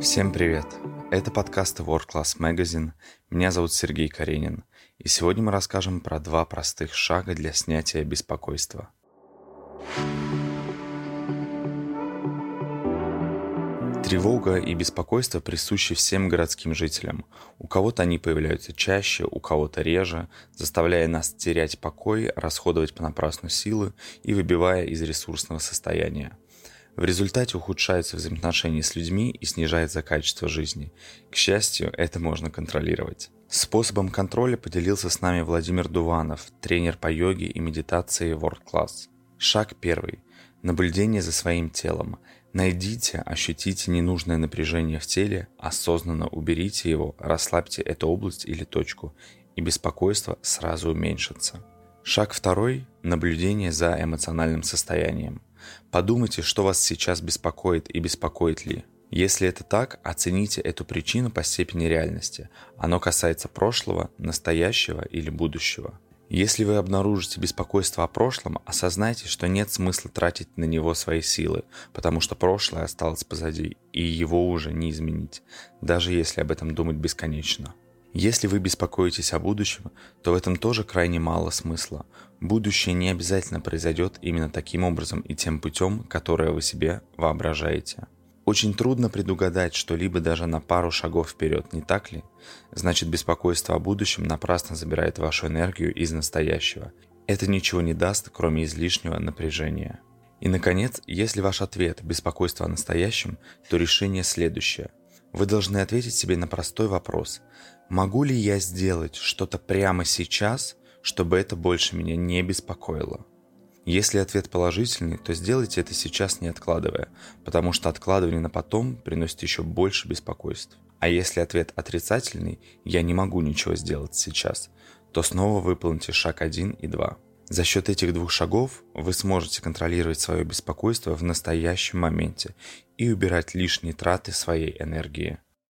Всем привет! Это подкаст World Class Magazine. Меня зовут Сергей Каренин. И сегодня мы расскажем про два простых шага для снятия беспокойства. Тревога и беспокойство присущи всем городским жителям. У кого-то они появляются чаще, у кого-то реже, заставляя нас терять покой, расходовать понапрасну силы и выбивая из ресурсного состояния. В результате ухудшаются взаимоотношения с людьми и снижается качество жизни. К счастью, это можно контролировать. Способом контроля поделился с нами Владимир Дуванов, тренер по йоге и медитации World Class. Шаг первый. Наблюдение за своим телом. Найдите, ощутите ненужное напряжение в теле, осознанно уберите его, расслабьте эту область или точку, и беспокойство сразу уменьшится. Шаг второй – наблюдение за эмоциональным состоянием. Подумайте, что вас сейчас беспокоит и беспокоит ли. Если это так, оцените эту причину по степени реальности. Оно касается прошлого, настоящего или будущего. Если вы обнаружите беспокойство о прошлом, осознайте, что нет смысла тратить на него свои силы, потому что прошлое осталось позади, и его уже не изменить, даже если об этом думать бесконечно. Если вы беспокоитесь о будущем, то в этом тоже крайне мало смысла. Будущее не обязательно произойдет именно таким образом и тем путем, которое вы себе воображаете. Очень трудно предугадать что-либо даже на пару шагов вперед, не так ли? Значит, беспокойство о будущем напрасно забирает вашу энергию из настоящего. Это ничего не даст, кроме излишнего напряжения. И, наконец, если ваш ответ – беспокойство о настоящем, то решение следующее. Вы должны ответить себе на простой вопрос. Могу ли я сделать что-то прямо сейчас, чтобы это больше меня не беспокоило? Если ответ положительный, то сделайте это сейчас не откладывая, потому что откладывание на потом приносит еще больше беспокойств. А если ответ отрицательный, я не могу ничего сделать сейчас, то снова выполните шаг 1 и 2. За счет этих двух шагов вы сможете контролировать свое беспокойство в настоящем моменте и убирать лишние траты своей энергии.